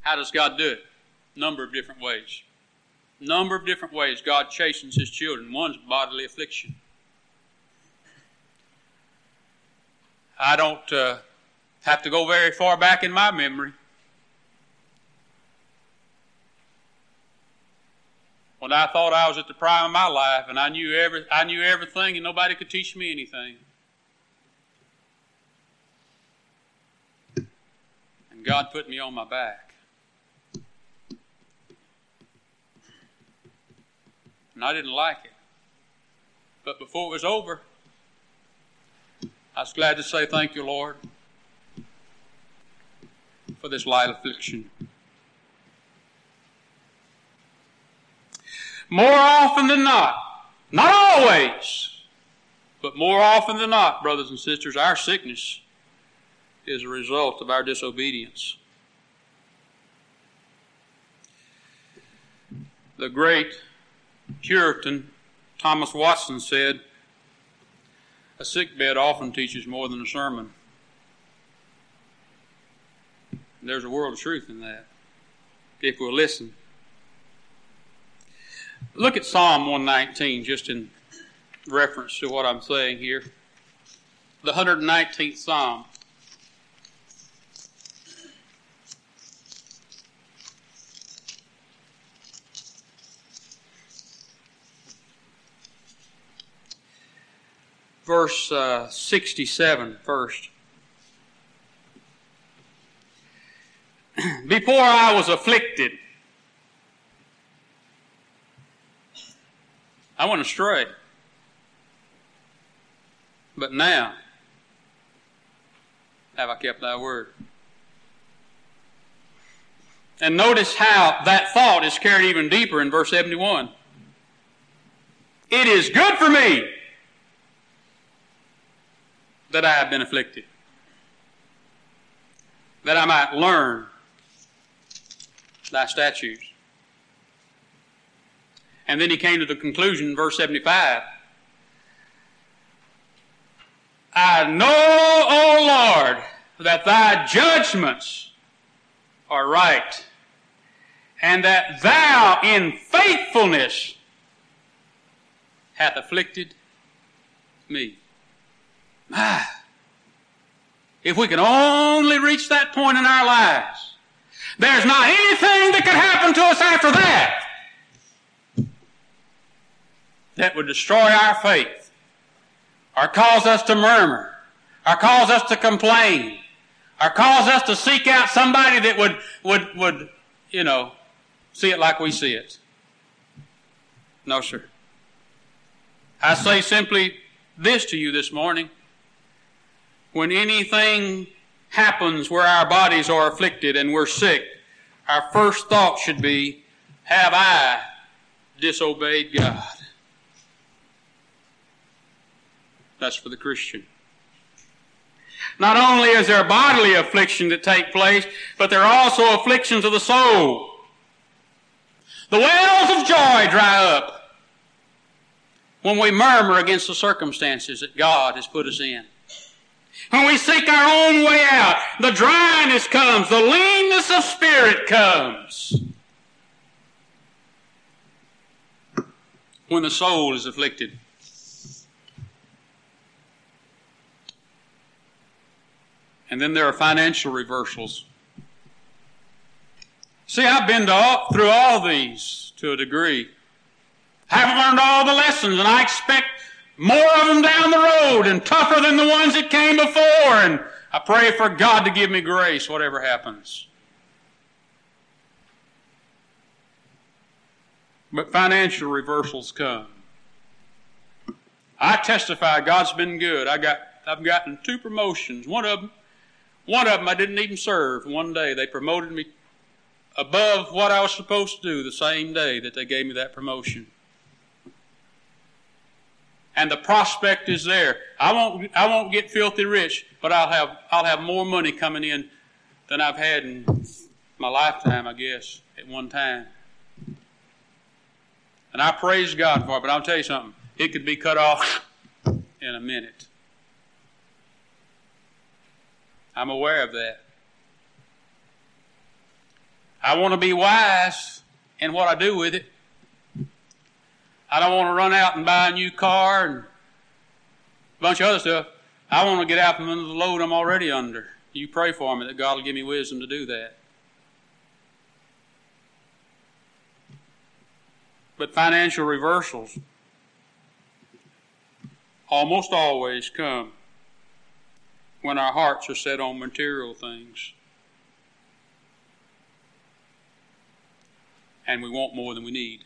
How does God do it? Number of different ways. Number of different ways God chastens His children. One's bodily affliction. I don't uh, have to go very far back in my memory. When I thought I was at the prime of my life and I knew every I knew everything and nobody could teach me anything. And God put me on my back. And I didn't like it. But before it was over, I was glad to say thank you, Lord, for this light affliction. More often than not, not always, but more often than not, brothers and sisters, our sickness is a result of our disobedience. The great Puritan Thomas Watson said, A sick bed often teaches more than a sermon. There's a world of truth in that, if we'll listen. Look at Psalm 119, just in reference to what I'm saying here. The 119th Psalm. Verse uh, 67 first. Before I was afflicted, I went astray. But now have I kept thy word. And notice how that thought is carried even deeper in verse 71. It is good for me that I have been afflicted, that I might learn thy statutes. And then he came to the conclusion, verse 75. I know, O Lord, that thy judgments are right, and that thou in faithfulness hath afflicted me. Ah, if we can only reach that point in our lives, there's not anything that could happen to us after that that would destroy our faith, or cause us to murmur, or cause us to complain, or cause us to seek out somebody that would, would, would, you know, see it like we see it. No, sir. I say simply this to you this morning when anything happens where our bodies are afflicted and we're sick, our first thought should be, have I disobeyed God? That's for the Christian. Not only is there bodily affliction that take place, but there are also afflictions of the soul. The wells of joy dry up when we murmur against the circumstances that God has put us in. When we seek our own way out, the dryness comes, the leanness of spirit comes. When the soul is afflicted. And then there are financial reversals. See, I've been all, through all these to a degree. I Haven't learned all the lessons, and I expect more of them down the road and tougher than the ones that came before. And I pray for God to give me grace, whatever happens. But financial reversals come. I testify God's been good. I got I've gotten two promotions. One of them one of them I didn't even serve. One day they promoted me above what I was supposed to do the same day that they gave me that promotion and the prospect is there. I won't, I won't get filthy rich, but I'll have, I'll have more money coming in than I've had in my lifetime, I guess, at one time. And I praise God for it, but I'll tell you something. It could be cut off in a minute. I'm aware of that. I want to be wise in what I do with it. I don't want to run out and buy a new car and a bunch of other stuff. I want to get out from under the load I'm already under. You pray for me that God will give me wisdom to do that. But financial reversals almost always come when our hearts are set on material things. And we want more than we need.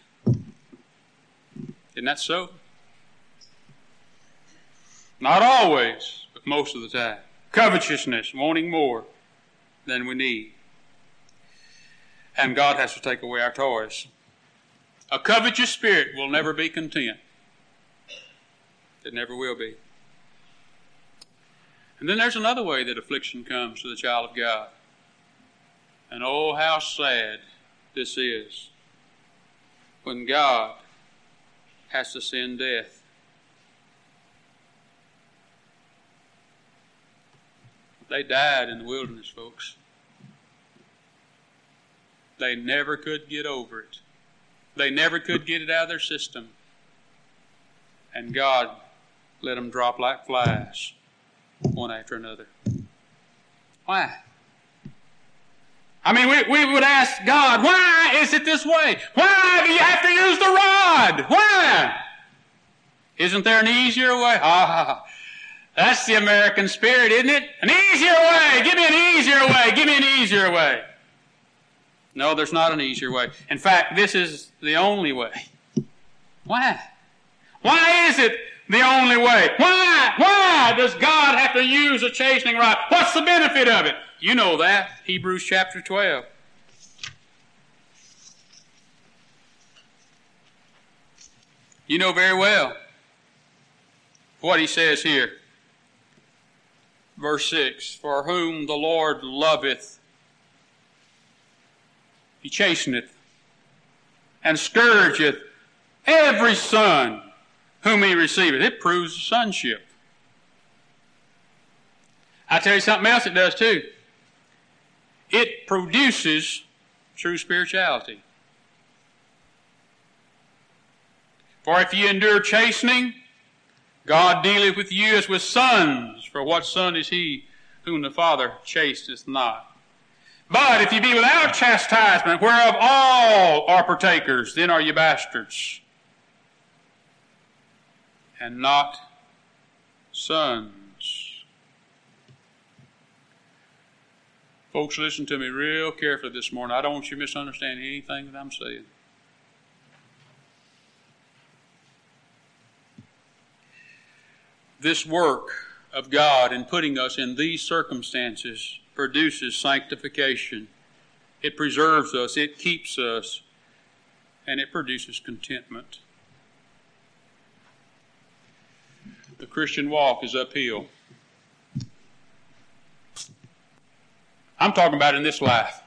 Isn't that so? Not always, but most of the time. Covetousness, wanting more than we need. And God has to take away our toys. A covetous spirit will never be content. It never will be. And then there's another way that affliction comes to the child of God. And oh, how sad this is when God has to send death. They died in the wilderness, folks. They never could get over it. They never could get it out of their system. And God let them drop like flies, one after another. Why? I mean, we, we would ask God, why is it this way? Why do you have to use the rod? Why? Isn't there an easier way? Ah, that's the American spirit, isn't it? An easier way. Give me an easier way. Give me an easier way. No, there's not an easier way. In fact, this is the only way. Why? Why is it the only way? Why? Why does God have to use a chastening rod? What's the benefit of it? You know that. Hebrews chapter 12. You know very well what he says here. Verse 6 For whom the Lord loveth, he chasteneth and scourgeth every son whom he receiveth. It proves sonship. I tell you something else it does too it produces true spirituality. For if ye endure chastening, God dealeth with you as with sons. For what son is he whom the Father chasteth not? But if ye be without chastisement, whereof all are partakers, then are ye bastards, and not sons. Folks, listen to me real carefully this morning. I don't want you to misunderstand anything that I'm saying. This work of God in putting us in these circumstances produces sanctification. It preserves us, it keeps us, and it produces contentment. The Christian walk is uphill. I'm talking about in this life.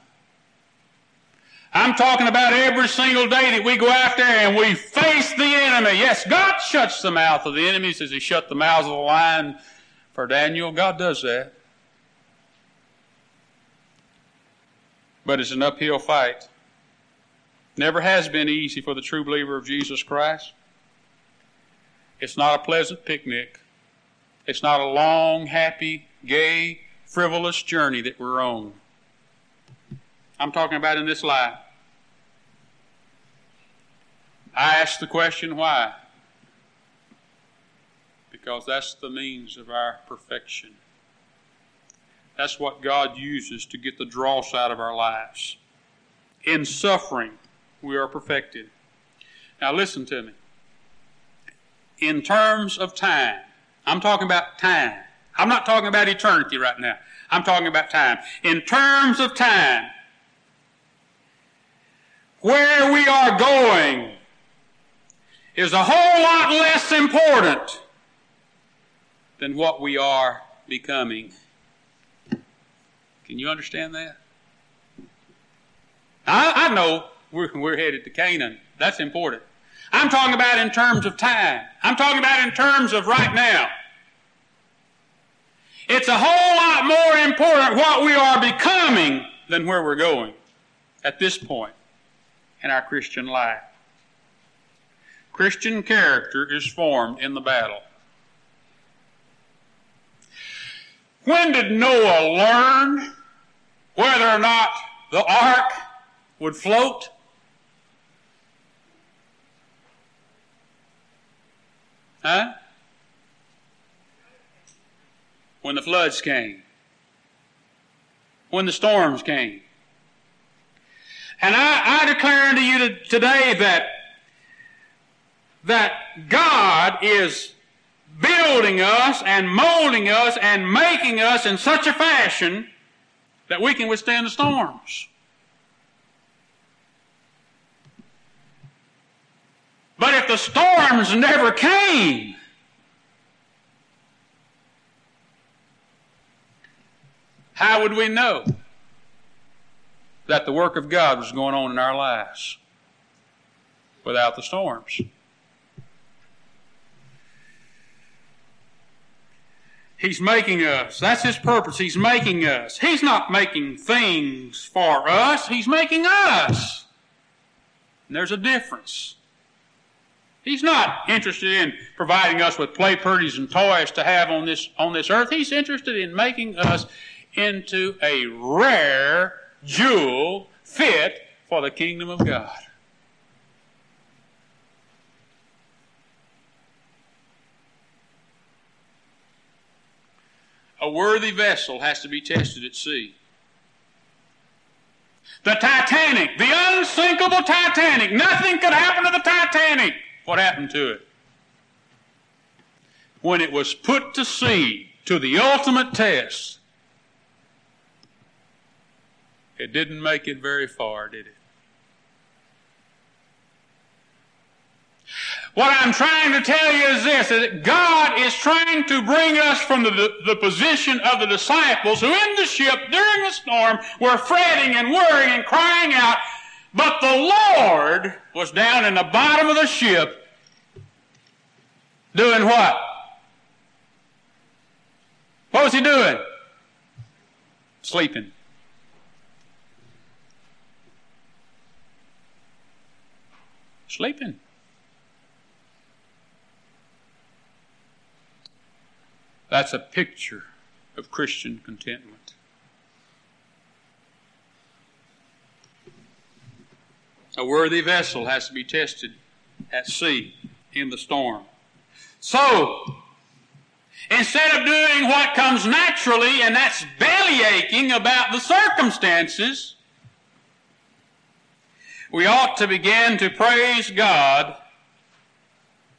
I'm talking about every single day that we go out there and we face the enemy. Yes, God shuts the mouth of the enemy, says he shut the mouths of the lion for Daniel. God does that. But it's an uphill fight. Never has been easy for the true believer of Jesus Christ. It's not a pleasant picnic. It's not a long, happy, gay, frivolous journey that we're on. I'm talking about in this life. I ask the question why? Because that's the means of our perfection. That's what God uses to get the dross out of our lives. In suffering, we are perfected. Now, listen to me. In terms of time, I'm talking about time. I'm not talking about eternity right now. I'm talking about time. In terms of time, where we are going is a whole lot less important than what we are becoming. Can you understand that? I, I know we're, we're headed to Canaan. That's important. I'm talking about in terms of time. I'm talking about in terms of right now. It's a whole lot more important what we are becoming than where we're going. at this point in our Christian life. Christian character is formed in the battle. When did Noah learn whether or not the ark would float? Huh? When the floods came. When the storms came. And I, I declare unto you today that, that God is building us and molding us and making us in such a fashion that we can withstand the storms. But if the storms never came, how would we know that the work of God was going on in our lives without the storms? He's making us. That's His purpose. He's making us. He's not making things for us. He's making us. And there's a difference. He's not interested in providing us with play purties and toys to have on this, on this earth. He's interested in making us into a rare jewel fit for the kingdom of God. A worthy vessel has to be tested at sea. The Titanic, the unsinkable Titanic, nothing could happen to the Titanic what happened to it? When it was put to sea to the ultimate test, it didn't make it very far, did it? What I'm trying to tell you is this, that God is trying to bring us from the, the, the, position of the disciples who in the ship during the storm were fretting and worrying and crying out, but the Lord was down in the bottom of the ship doing what? What was he doing? Sleeping. Sleeping. That's a picture of Christian contentment. A worthy vessel has to be tested at sea in the storm. So, instead of doing what comes naturally, and that's belly aching about the circumstances, we ought to begin to praise God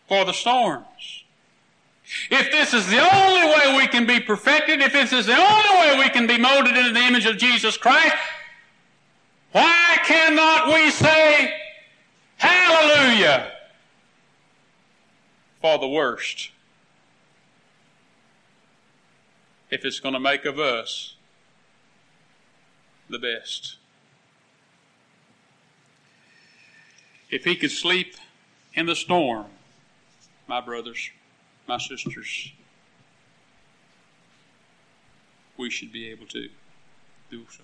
for the storms. If this is the only way we can be perfected, if this is the only way we can be molded into the image of Jesus Christ, why cannot we say, Hallelujah for the worst? If it's going to make of us the best. If he could sleep in the storm, my brothers, my sisters, we should be able to do so.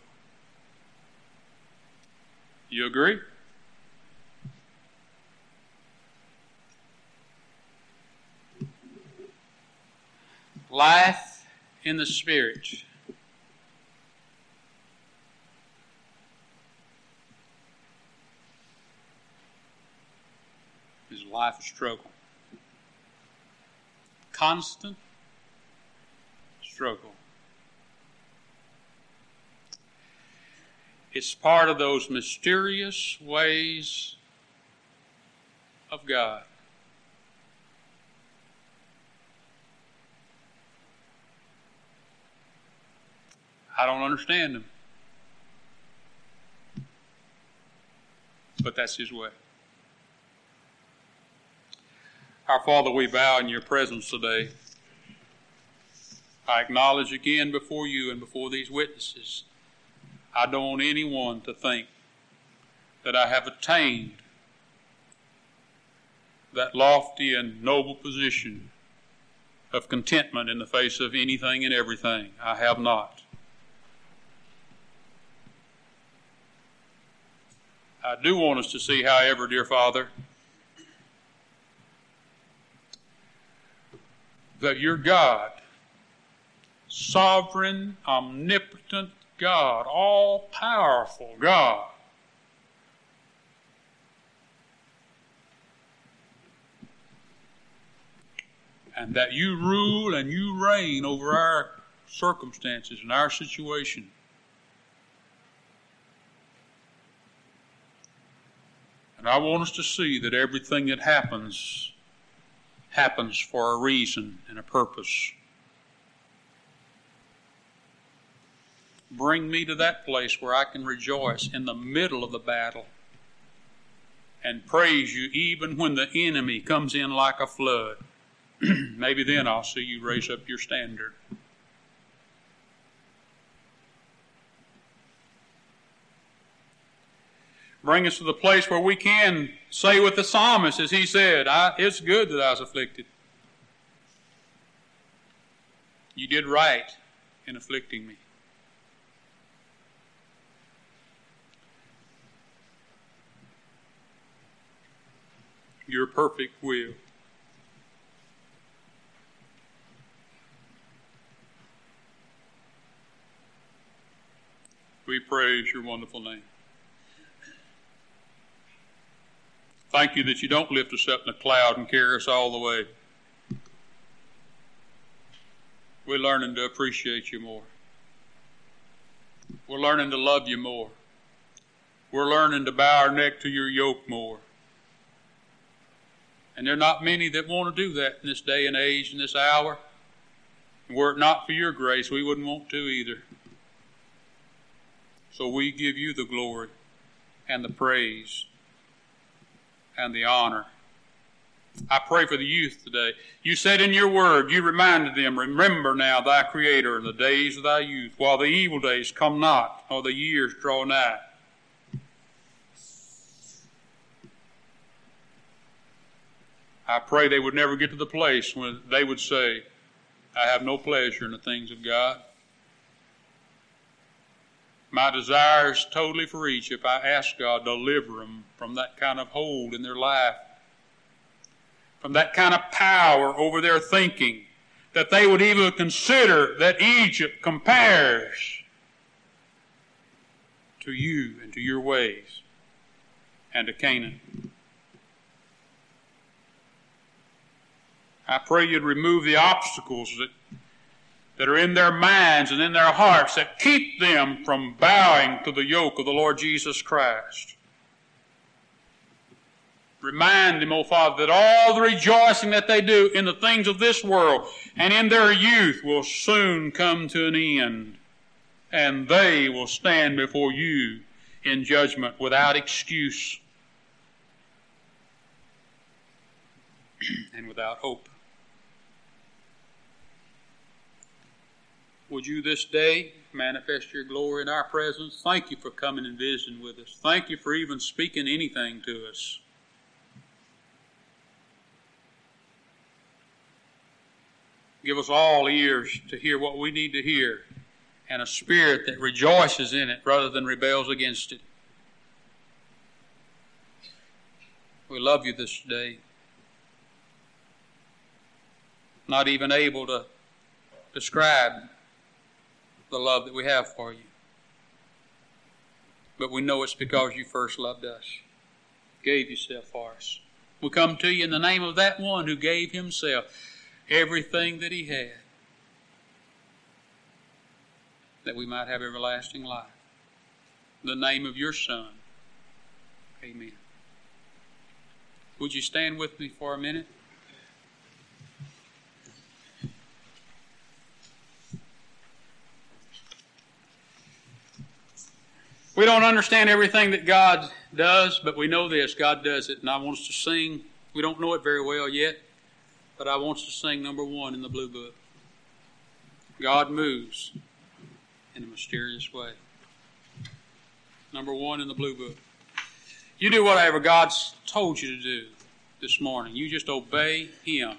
You agree? Life in the Spirit. Is life a struggle? Constant struggle. It's part of those mysterious ways of God. I don't understand them. But that's His way. Our Father, we bow in your presence today. I acknowledge again before you and before these witnesses I don't want anyone to think that I have attained that lofty and noble position of contentment in the face of anything and everything. I have not. I do want us to see, however, dear Father, that you're God, sovereign, omnipotent God, all powerful God, and that you rule and you reign over our circumstances and our situation. And I want us to see that everything that happens happens for a reason and a purpose. Bring me to that place where I can rejoice in the middle of the battle and praise you even when the enemy comes in like a flood. Maybe then I'll see you raise up your standard. Bring us to the place where we can say with the psalmist, as he said, It's good that I was afflicted. You did right in afflicting me. Your perfect will. We praise your wonderful name. Thank you that you don't lift us up in a cloud and carry us all the way. We're learning to appreciate you more. We're learning to love you more. We're learning to bow our neck to your yoke more. And there are not many that want to do that in this day and age, in this hour. And were it not for your grace, we wouldn't want to either. So we give you the glory and the praise and the honor. I pray for the youth today. You said in your word, you reminded them, remember now thy Creator in the days of thy youth, while the evil days come not, or the years draw nigh. I pray they would never get to the place when they would say, I have no pleasure in the things of God. My desire is totally for each if I ask God deliver them from that kind of hold in their life, from that kind of power over their thinking, that they would even consider that Egypt compares to you and to your ways and to Canaan. I pray you'd remove the obstacles that that are in their minds and in their hearts that keep them from bowing to the yoke of the Lord Jesus Christ. Remind them, O Father, that all the rejoicing that they do in the things of this world and in their youth will soon come to an end, and they will stand before you in judgment without excuse and without hope. Would you this day manifest your glory in our presence? Thank you for coming and visiting with us. Thank you for even speaking anything to us. Give us all ears to hear what we need to hear and a spirit that rejoices in it rather than rebels against it. We love you this day. Not even able to describe the love that we have for you. But we know it's because you first loved us, gave yourself for us. We come to you in the name of that one who gave himself everything that he had that we might have everlasting life. In the name of your Son. Amen. Would you stand with me for a minute? We don't understand everything that God does, but we know this God does it. And I want us to sing. We don't know it very well yet, but I want to sing number one in the Blue Book. God moves in a mysterious way. Number one in the Blue Book. You do whatever God's told you to do this morning. You just obey Him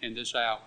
in this hour.